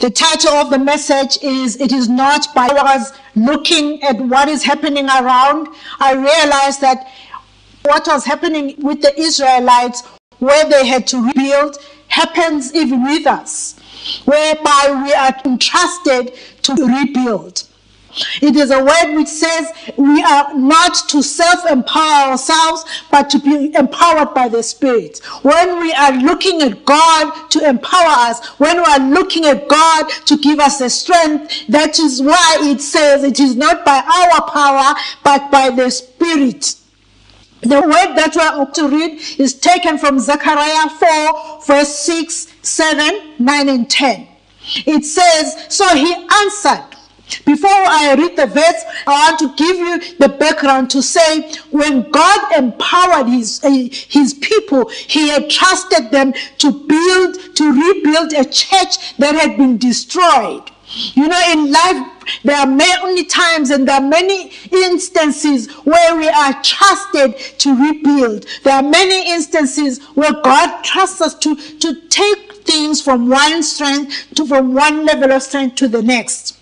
The title of the message is It is not by us looking at what is happening around. I realized that what was happening with the Israelites, where they had to rebuild, happens even with us, whereby we are entrusted to rebuild. It is a word which says we are not to self empower ourselves, but to be empowered by the Spirit. When we are looking at God to empower us, when we are looking at God to give us the strength, that is why it says it is not by our power, but by the Spirit. The word that we are to read is taken from Zechariah 4, verse 6, 7, 9, and 10. It says, So he answered, before I read the verse, I want to give you the background to say when God empowered his, uh, his people, he had trusted them to build, to rebuild a church that had been destroyed. You know, in life, there are many times and there are many instances where we are trusted to rebuild. There are many instances where God trusts us to, to take things from one strength to from one level of strength to the next.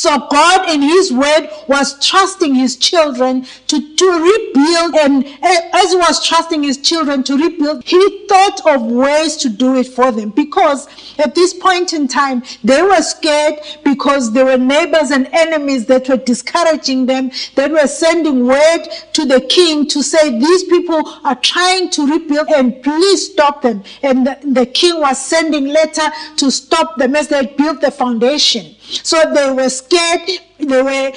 So God in his word was trusting his children to, to rebuild and as he was trusting his children to rebuild, he thought of ways to do it for them because at this point in time, they were scared because there were neighbors and enemies that were discouraging them, that were sending word to the king to say, these people are trying to rebuild and please stop them. And the, the king was sending letter to stop them as they built the foundation. So they were scared, they were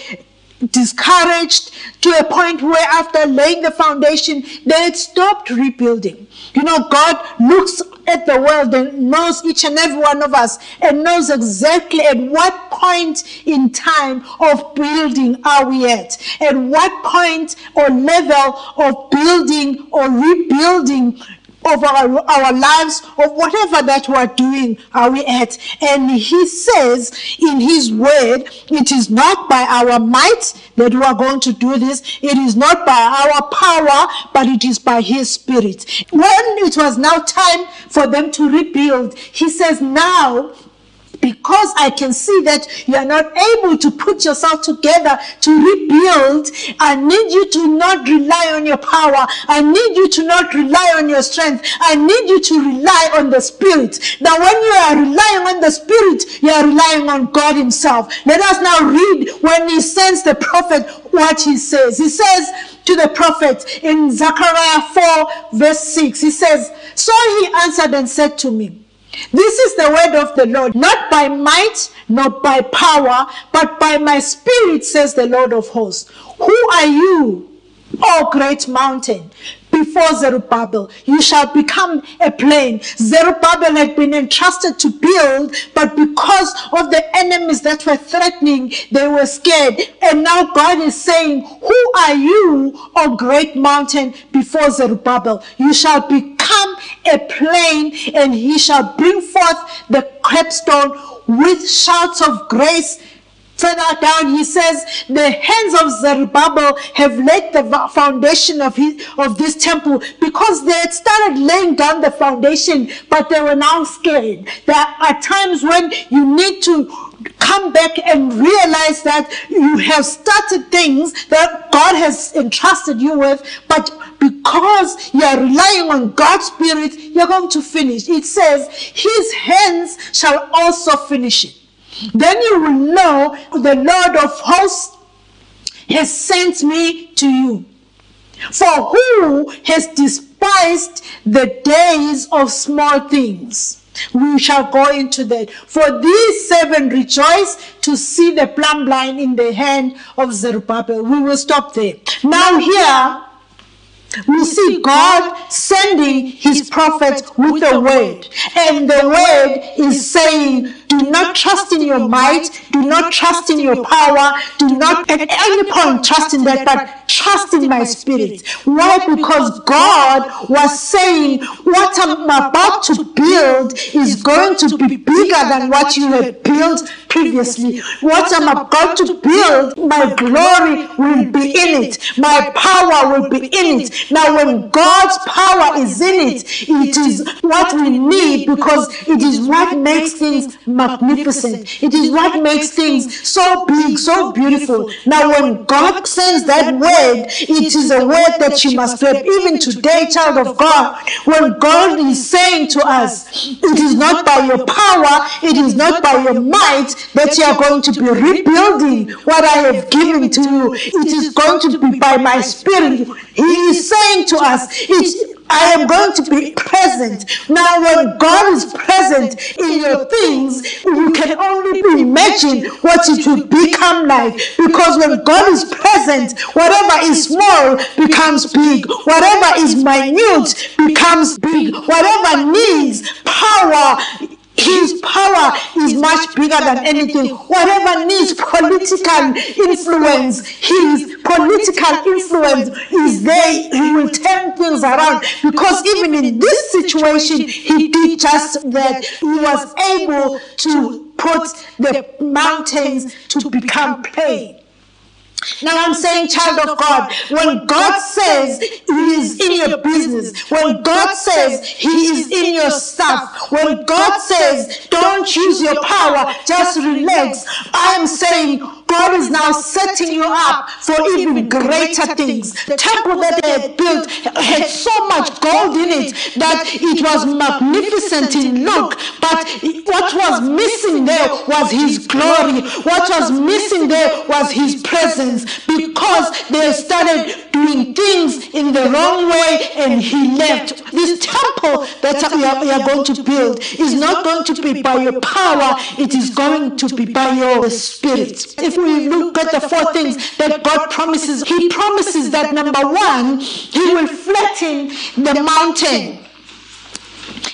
discouraged to a point where after laying the foundation, they had stopped rebuilding. You know, God looks at the world and knows each and every one of us and knows exactly at what point in time of building are we at. At what point or level of building or rebuilding of our, our lives, of whatever that we're doing, are we at? And he says in his word, it is not by our might that we are going to do this. It is not by our power, but it is by his spirit. When it was now time for them to rebuild, he says, now because I can see that you are not able to put yourself together to rebuild, I need you to not rely on your power. I need you to not rely on your strength. I need you to rely on the Spirit. Now, when you are relying on the Spirit, you are relying on God Himself. Let us now read when He sends the prophet what He says. He says to the prophet in Zechariah 4, verse 6, He says, So He answered and said to me, this is the word of the Lord, not by might, not by power, but by my spirit, says the Lord of hosts. Who are you, O great mountain? Before Zerubbabel, you shall become a plain. Zerubbabel had been entrusted to build, but because of the enemies that were threatening, they were scared. And now God is saying, Who are you, O great mountain, before Zerubbabel? You shall become a plain, and he shall bring forth the capstone with shouts of grace Further down, he says, the hands of Zerubbabel have laid the foundation of, his, of this temple because they had started laying down the foundation, but they were now scared. There are times when you need to come back and realize that you have started things that God has entrusted you with, but because you are relying on God's Spirit, you're going to finish. It says, His hands shall also finish it. Then you will know the Lord of hosts has sent me to you. For who has despised the days of small things? We shall go into that. For these seven rejoice to see the plumb line in the hand of Zerubbabel. We will stop there. Now here, we see God sending his prophets with the word. And the word is saying, do not trust in your might, do not trust in your power, do not at any point trust in that, but trust in my spirit. Why? Because God was saying, what I'm about to build is going to be bigger than what you have built previously. What I'm about to build, my glory will be in it. My power will be in it. Now, when God's power is in it, it is what we need because it is what makes things magnificent. It is what makes things so big, so beautiful. Now, when God sends that word, it is a word that you must grab. Even today, child of God, when God is saying to us, it is not by your power, it is not by your might that you are going to be rebuilding what I have given to you. It is going to be by my spirit. He is saying to us, it's I am going to be present. Now, when God is present in your things, you can only imagine what it will become like. Because when God is present, whatever is small becomes big, whatever is minute becomes big, whatever needs power his power is much bigger than anything. Whatever needs political influence, his political influence is there. He will turn things around. Because even in this situation, he did just that. He was able to put the mountains to become plain. Now I'm saying, child of God, when God says He is in your business, when God says He is in your stuff, when God says don't use your power, just relax, I am saying God is now setting you up for even greater things. The temple that they had built had so much gold in it that it was magnificent in look, but what was missing there was His glory. What was missing there was His presence because they started doing things in the wrong way and He left. This temple that we are, we are going to build is not going to be by your power, it is going to be by your spirit. If we look at the four things that God promises, He promises that number one, He will flatten the mountain.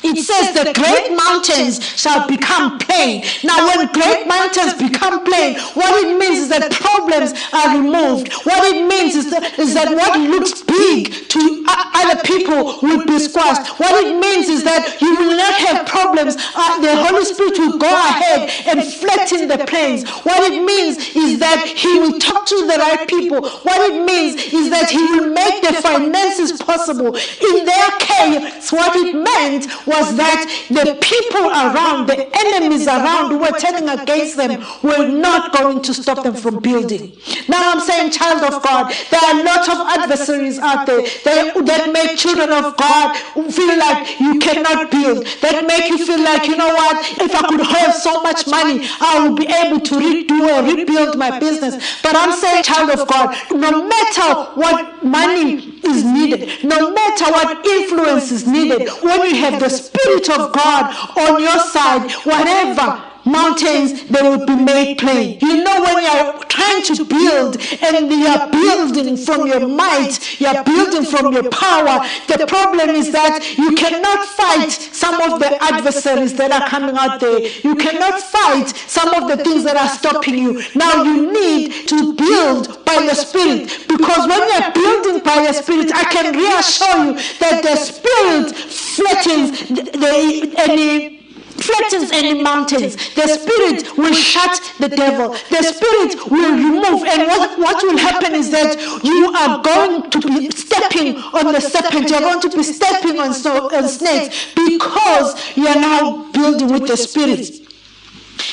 It says the great mountains shall become plain. Now, when great mountains become plain, what it means is that problems are removed. What it means is that, is that what looks big to other people will be squashed. What it means is that you will not have problems. Uh, the Holy Spirit will go ahead and flatten the plains. What it means is that He will talk to the right people. What it means is that He will make the finances possible. In their case, what it meant was that the people around, the enemies around who were turning against them were not going to stop them from building. Now I'm saying, child of God, there are a lot of adversaries out there that, that make children of God feel like you cannot build, that make you feel like, you know what, if I could have so much money, I would be able to redo or rebuild my business. But I'm saying, child of God, no matter what money is needed, no matter what influence is needed, when you have the Spirit of God on your side, whatever mountains they will be made plain. You know when you're trying to build and you're building from your might, you're building from your power, the problem is that you cannot fight some of the adversaries that are coming out there. You cannot fight some of the things that are stopping you. Now you need to build by the Spirit because when you're building by the Spirit, I can reassure you that the Spirit flattens the, the, any flattens any mountains. The Spirit will shut the devil. The Spirit will remove. And what, what will happen is that you are going to be stepping on the serpent. You're going to be stepping on, so, on snakes because you are now building with the Spirit.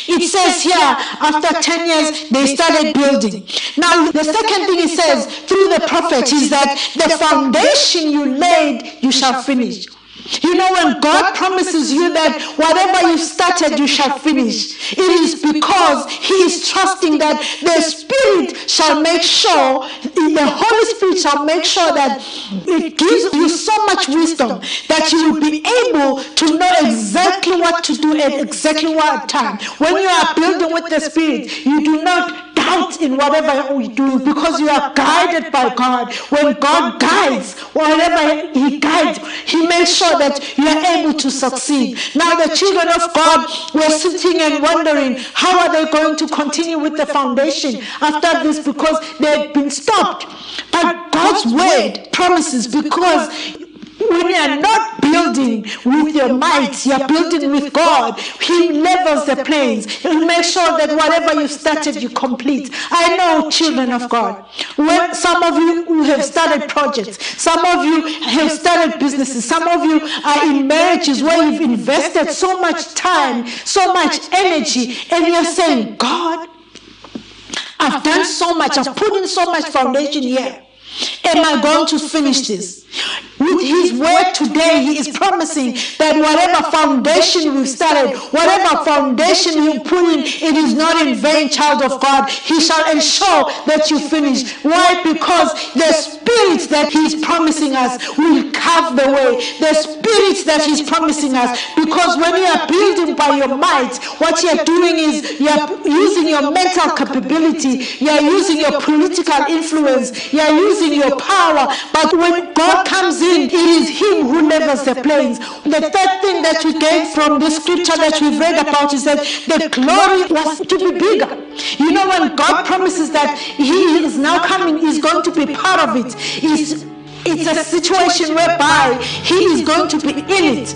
It says here, after 10 years, they started building. Now, the second thing it says through the prophet is that the foundation you laid, you shall finish. You know, when God promises you that whatever you started, you shall finish, it is because He is trusting that the Spirit shall make sure, the Holy Spirit shall make sure that it gives you so much wisdom that you will be able to know exactly what to do at exactly what time. When you are building with the Spirit, you do not doubt in whatever we do because you are guided by God. When God guides, whatever He guides, He makes sure that you are able to succeed. Now, the children of God were sitting and wondering how are they going to continue with the foundation after this because they've been stopped. But God's word promises because when you are not building with your might, you are building with God. He levels the plains. He'll make sure that whatever you started, you complete. I know, children of God, when some of you who have started projects, some of you have started businesses, some of you are in marriages where you've invested so much time, so much energy, and you're saying, God, I've done so much, I've put in so much foundation here. Am I going to finish this? With his word today, he is promising that whatever foundation we've started, whatever foundation you put in, it is not in vain, child of God. He shall ensure that you finish. Why? Because the spirit that he's promising us will carve the way. The spirit that he's promising us. Because when you are building by your might, what you're doing is you're using your mental capability, you're using your political influence, you're using your power. But when God comes in, it is Him who levels the plains. The third thing that we gain from the scripture that we've read about is that the glory was to be bigger. You know, when God promises that He is now coming, He's going to be part of it. It's, it's a situation whereby He is going to be in it.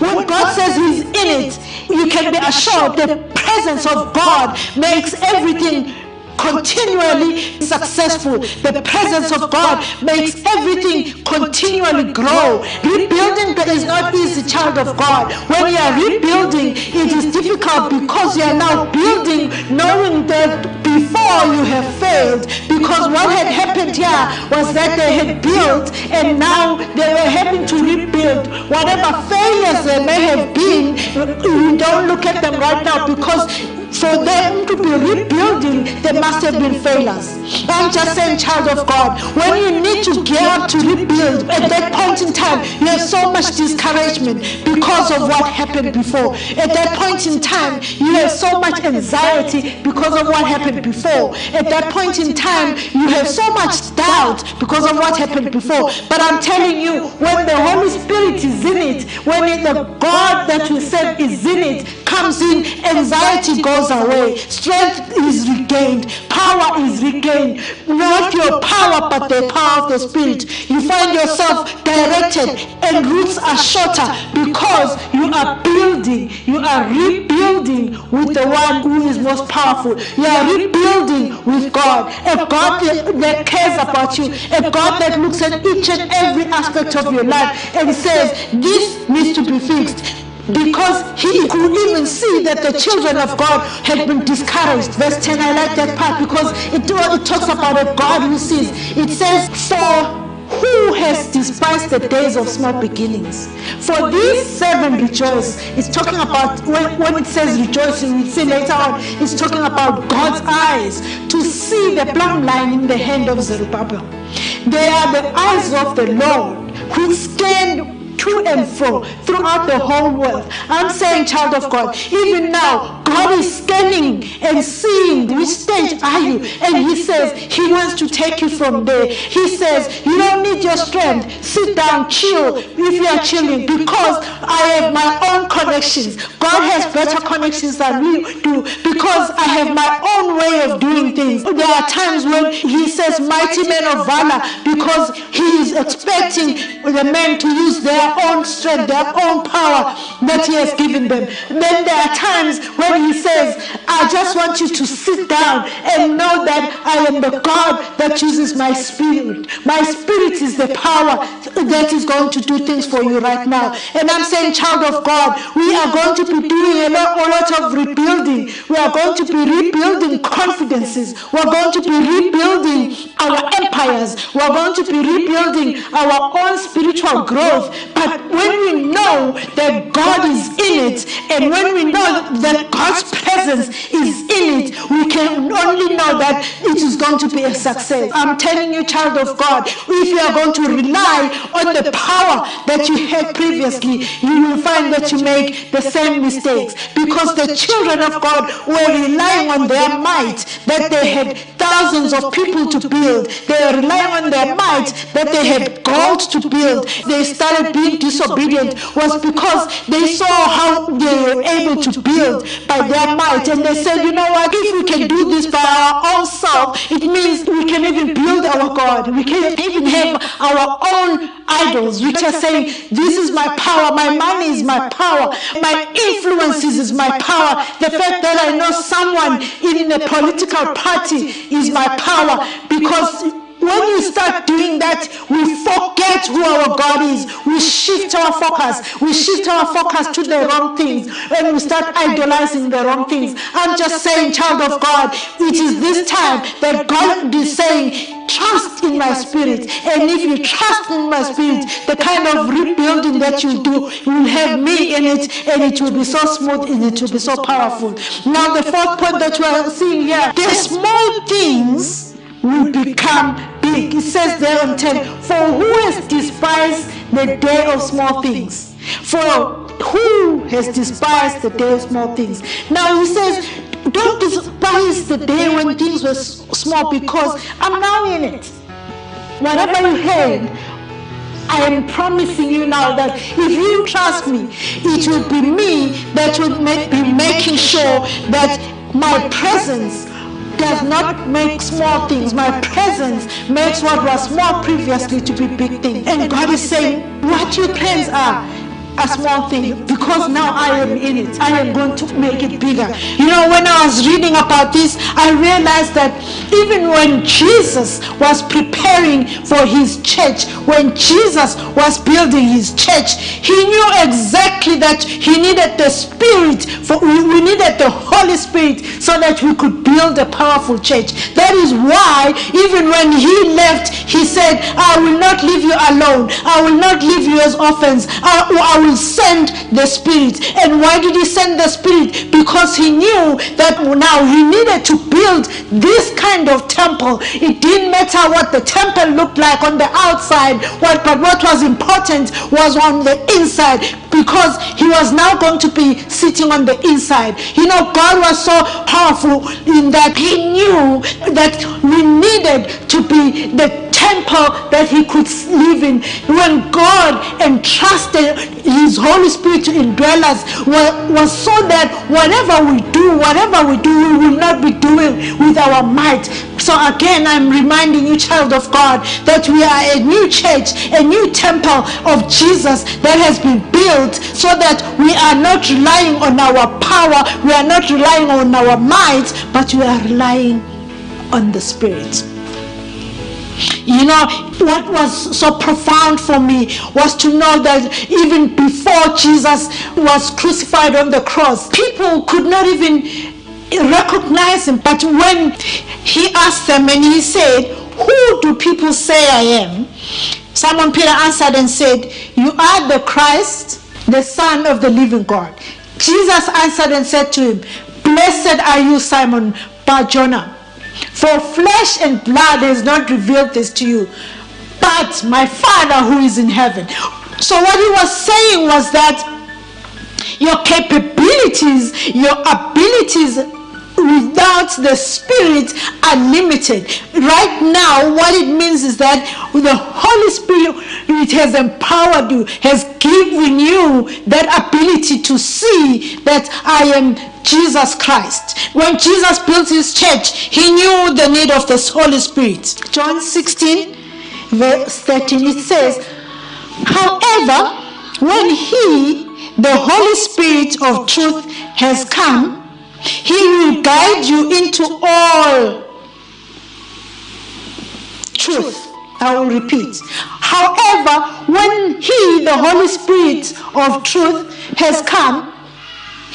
When God says He's in it, you can be assured the presence of God makes everything continually successful. The presence of God makes everything continually grow. Rebuilding is not easy, child of God. When you are rebuilding, it is difficult because you are now building knowing that before you have failed. Because what had happened here was that they had built and now they were having to rebuild. Whatever failures there may have been, we don't look at them right now because for them to be rebuilding, there must have been failures. I'm just saying, child of God, when you need to gear up to rebuild, at that point in time, you have so much discouragement because of what happened before. At that point in time, you have so much anxiety because of what happened before. At that point in time, you have so much doubt because of what happened before. But I'm telling you, when the Holy Spirit is in it, when the God that you serve is in it, comes in, anxiety goes goes away. Strength is regained. Power is regained. Not your power, but the power of the Spirit. You find yourself directed and routes are shorter because you are building. You are rebuilding with the one who is most powerful. You are rebuilding with God. A God that cares about you. A God that looks at each and every aspect of your life and says, this needs to be fixed because he could even see that the children of God had been discouraged. Verse 10, I like that part because it, it talks about a God who sees. It says, For who has despised the days of small beginnings? For these seven rejoice. It's talking about, when, when it says rejoicing, we see later on, it's talking about God's eyes to see the plumb line in the hand of Zerubbabel. They are the eyes of the Lord who stand to and fro throughout the whole world. I'm saying, child of God, even now, God is scanning and seeing which stage are you. And He says He wants to take you from there. He says, You don't need your strength. Sit down, chill if you are chilling because I have my own connections. God has better connections than we do because I have my own way of doing things. There are times when He says, Mighty men of valor because He is expecting the men to use their own strength, their own power that He has given them. Then there are times when He says, I just want you to sit down and know that I am the God that uses my spirit. My spirit is the power that is going to do things for you right now. And I'm saying, child of God, we are going to be doing a lot, a lot of rebuilding. We are going to be rebuilding confidences. We're going to be rebuilding our empires. We're going to be rebuilding our own spiritual growth. But when we know that God is in it, and when we know that God's presence is in it, we can only know that it is going to be a success. I'm telling you, child of God, if you are going to rely on the power that you had previously, you will find that you make the same mistakes because the children of God were relying on their might, that they had thousands of people to build. They were relying on their might, that they had gold to build. They started being disobedient was because they saw how they were able to build by their might. And they said, you know what, if we can do this by our own self, it means we can even build our God. We can even have our own idols, which are saying, This is my power, my money is my power, my influences is my power. The fact that I know someone in a political party is my power because when you start doing that, we forget who our God is. We shift our focus. We shift our focus to the wrong things. And we start idolizing the wrong things. I'm just saying, child of God, it is this time that God is saying, trust in my spirit. And if you trust in my spirit, the kind of rebuilding that you do will have me in it, and it will be so smooth and it will be so powerful. Now, the fourth point that we are seeing here, the small things will become big. It says there in 10, for who has despised the day of small things? For who has despised the day of small things? Now he says, don't despise the day when things were small because I'm now in it. Whatever you had, I am promising you now that if you trust me, it will be me that will make, be making sure that my presence does not make small things. My presence makes what was small previously to be big things. And God is saying, what your plans are a small thing because now I am in it. I am going to make it bigger. You know, when I was reading about this, I realized that even when Jesus was preparing for his church, when Jesus was building his church, he knew exactly that he needed the Spirit, for we needed the Holy Spirit so that we could build a powerful church. That is why even when he left, he said, I will not leave you alone. I will not leave you as orphans. I, I will send the Spirit. And why did he send the Spirit? Because he knew that now he needed to build this kind of temple. It didn't matter what the temple looked like on the outside, what, but what was important was on the inside because he was now going to be sitting on the inside. You know, God was so powerful in that he knew that we needed to be the temple that he could live in. When God entrusted his Holy Spirit to indwell us was, so that whatever we do, whatever we do, we will not be doing with our might. So again, I'm reminding you, child of God, that we are a new church, a new temple of Jesus that has been built so that we are not relying on our power, we are not relying on our might, but we are relying on the Spirit. You know, what was so profound for me was to know that even before Jesus was crucified on the cross, people could not even recognize him. But when he asked them and he said, Who do people say I am? Simon Peter answered and said, You are the Christ, the Son of the living God. Jesus answered and said to him, Blessed are you, Simon Barjona for flesh and blood has not revealed this to you, but my Father who is in heaven. So, what he was saying was that your capabilities, your abilities without the spirit are limited right now what it means is that the holy spirit it has empowered you has given you that ability to see that i am Jesus Christ. When Jesus built his church, he knew the need of the Holy Spirit. John 16, verse 13, it says, However, when he, the Holy Spirit of truth, has come, he will guide you into all truth. I will repeat. However, when he, the Holy Spirit of truth, has come,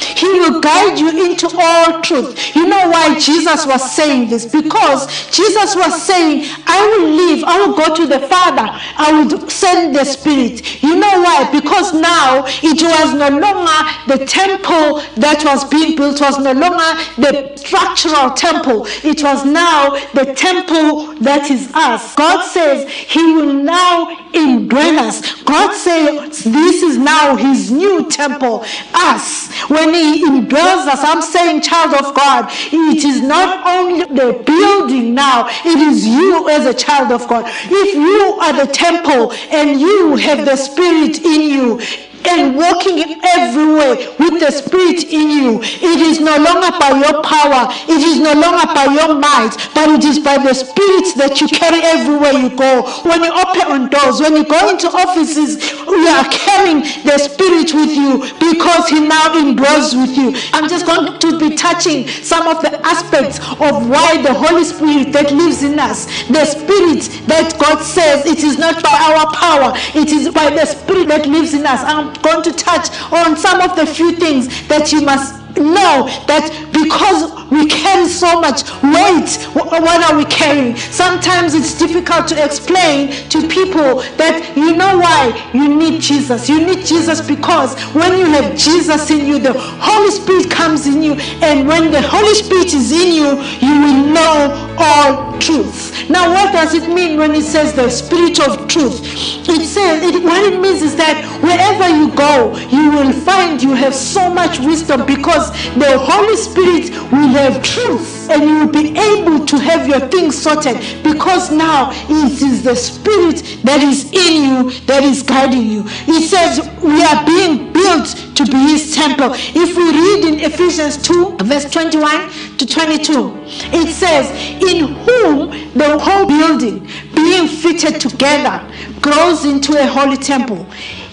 he will guide you into all truth. You know why Jesus was saying this? Because Jesus was saying, I will leave, I will go to the Father, I will send the Spirit. You know why? Because now it was no longer the temple that was being built, it was no longer the structural temple. It was now the temple that is us. God says He will now indwell us. God says this is now His new temple, us. When he indwells us. I'm saying, child of God, it is not only the building now, it is you as a child of God. If you are the temple and you have the Spirit in you, and walking everywhere with the Spirit in you. It is no longer by your power, it is no longer by your might, but it is by the Spirit that you carry everywhere you go. When you open on doors, when you go into offices, you are carrying the Spirit with you because He now indwells with you. I'm just going to be touching some of the aspects of why the Holy Spirit that lives in us, the Spirit that God says it is not by our power, it is by the Spirit that lives in us. I'm going to touch on some of the few things that you must know that because we carry so much weight, what are we carrying? Sometimes it's difficult to explain to people that you know why you need Jesus. You need Jesus because when you have Jesus in you, the Holy Spirit comes in you, and when the Holy Spirit is in you, you will know all truth. Now, what does it mean when it says the Spirit of truth? It says it, what it means is that wherever you go, you will find you have so much wisdom because the Holy Spirit will have truth and you will be able to have your things sorted because now it is the Spirit that is in you that is guiding you. It says we are being built to be His temple. If we read in Ephesians 2, verse 21 to 22, it says, In whom the whole building being fitted together grows into a holy temple,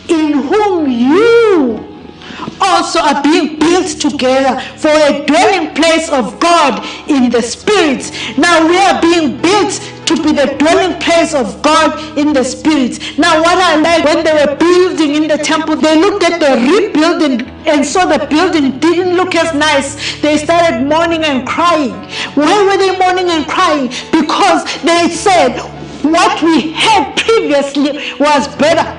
in whom you also are being built together for a dwelling place of God in the Spirit. Now we are being built to be the dwelling place of God in the Spirit. Now, what I like when they were building in the temple, they looked at the rebuilding and saw the building didn't look as nice. They started mourning and crying. Why were they mourning and crying? Because they said, what we had previously was better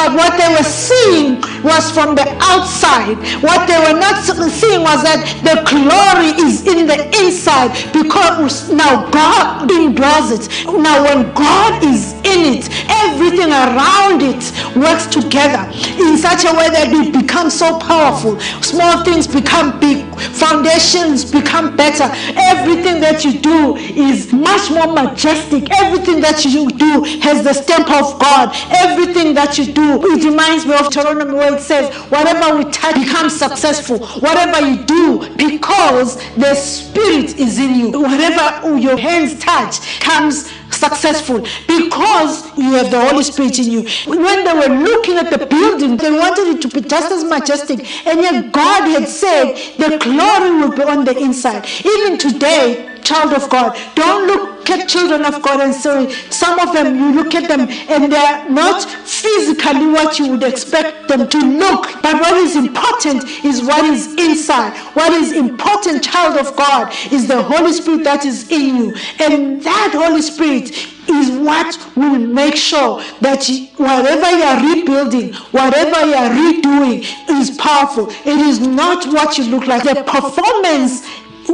but what they were seeing was from the outside. What they were not seeing was that the glory is in the inside because now God indwells it. Now when God is in it, everything around it works together in such a way that it becomes so powerful. Small things become big, foundations become better. Everything that you do is much more majestic. Everything that you do has the stamp of God. Everything that you do it reminds me of Deuteronomy where it says, whatever we touch becomes successful. Whatever you do, because the Spirit is in you. Whatever your hands touch comes successful because you have the Holy Spirit in you. When they were looking at the building, they wanted it to be just as majestic. And yet God had said the glory will be on the inside. Even today, child of God. Don't look at children of God and say, some of them, you look at them and they're not physically what you would expect them to look. But what is important is what is inside. What is important, child of God, is the Holy Spirit that is in you. And that Holy Spirit is what will make sure that whatever you are rebuilding, whatever you are redoing is powerful. It is not what you look like. The performance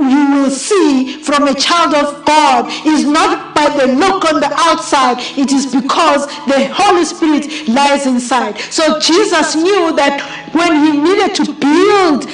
you will see from a child of God is not by the look on the outside, it is because the Holy Spirit lies inside. So Jesus knew that when he needed to build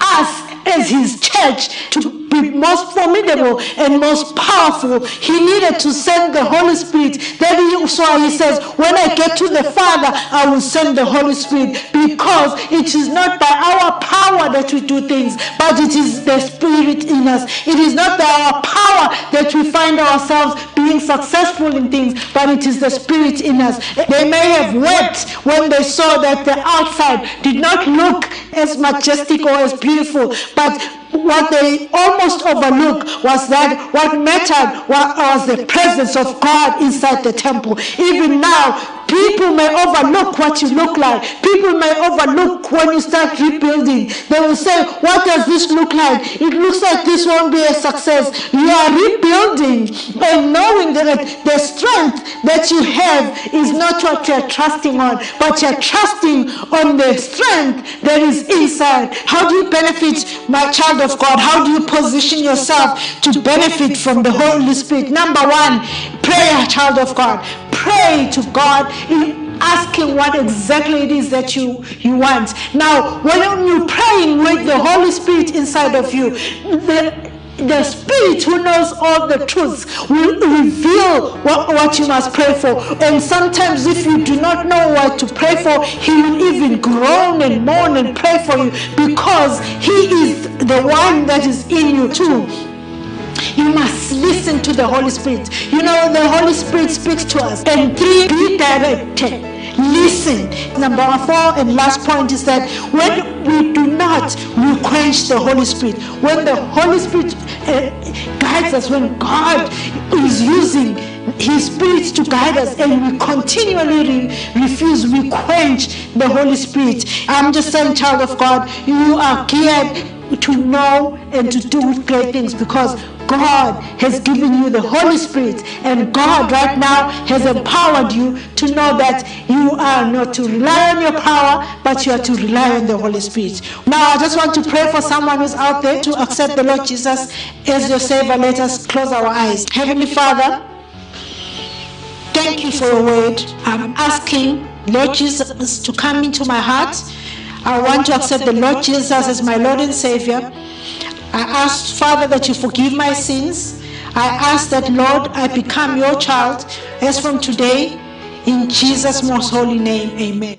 us as his church to most formidable and most powerful, he needed to send the Holy Spirit. Then he, he says, when I get to the Father, I will send the Holy Spirit because it is not by our power that we do things, but it is the Spirit in us. It is not by our power that we find ourselves being successful in things, but it is the Spirit in us. They may have wept when they saw that the outside did not look as majestic or as beautiful, but what they almost overlooked was that what mattered was the presence of God inside the temple. Even now, People may overlook what you look like. People may overlook when you start rebuilding. They will say, What does this look like? It looks like this won't be a success. You are rebuilding and knowing that the strength that you have is not what you're trusting on, but you're trusting on the strength that is inside. How do you benefit, my child of God? How do you position yourself to benefit from the Holy Spirit? Number one, prayer, child of God pray to God in asking what exactly it is that you, you want. Now, when you're praying with the Holy Spirit inside of you, the, the Spirit who knows all the truths will reveal what, what you must pray for. And sometimes, if you do not know what to pray for, He will even groan and moan and pray for you because He is the one that is in you too. You must listen to the Holy Spirit. You know, the Holy Spirit speaks to us. And three, be directed. Listen. Number four and last point is that when we do not, we quench the Holy Spirit. When the Holy Spirit uh, guides us, when God is using his spirit to guide us and we continually re- refuse we quench the holy spirit i'm just saying child of god you are geared to know and to do great things because God has given you the Holy Spirit, and God right now has empowered you to know that you are not to rely on your power, but you are to rely on the Holy Spirit. Now, I just want to pray for someone who's out there to accept the Lord Jesus as your Savior. Let us close our eyes. Heavenly Father, thank you for your word. I'm asking Lord Jesus to come into my heart. I want to accept the Lord Jesus as my Lord and Savior. I ask, Father, that you forgive my sins. I ask that, Lord, I become your child as from today. In Jesus' most holy name, amen.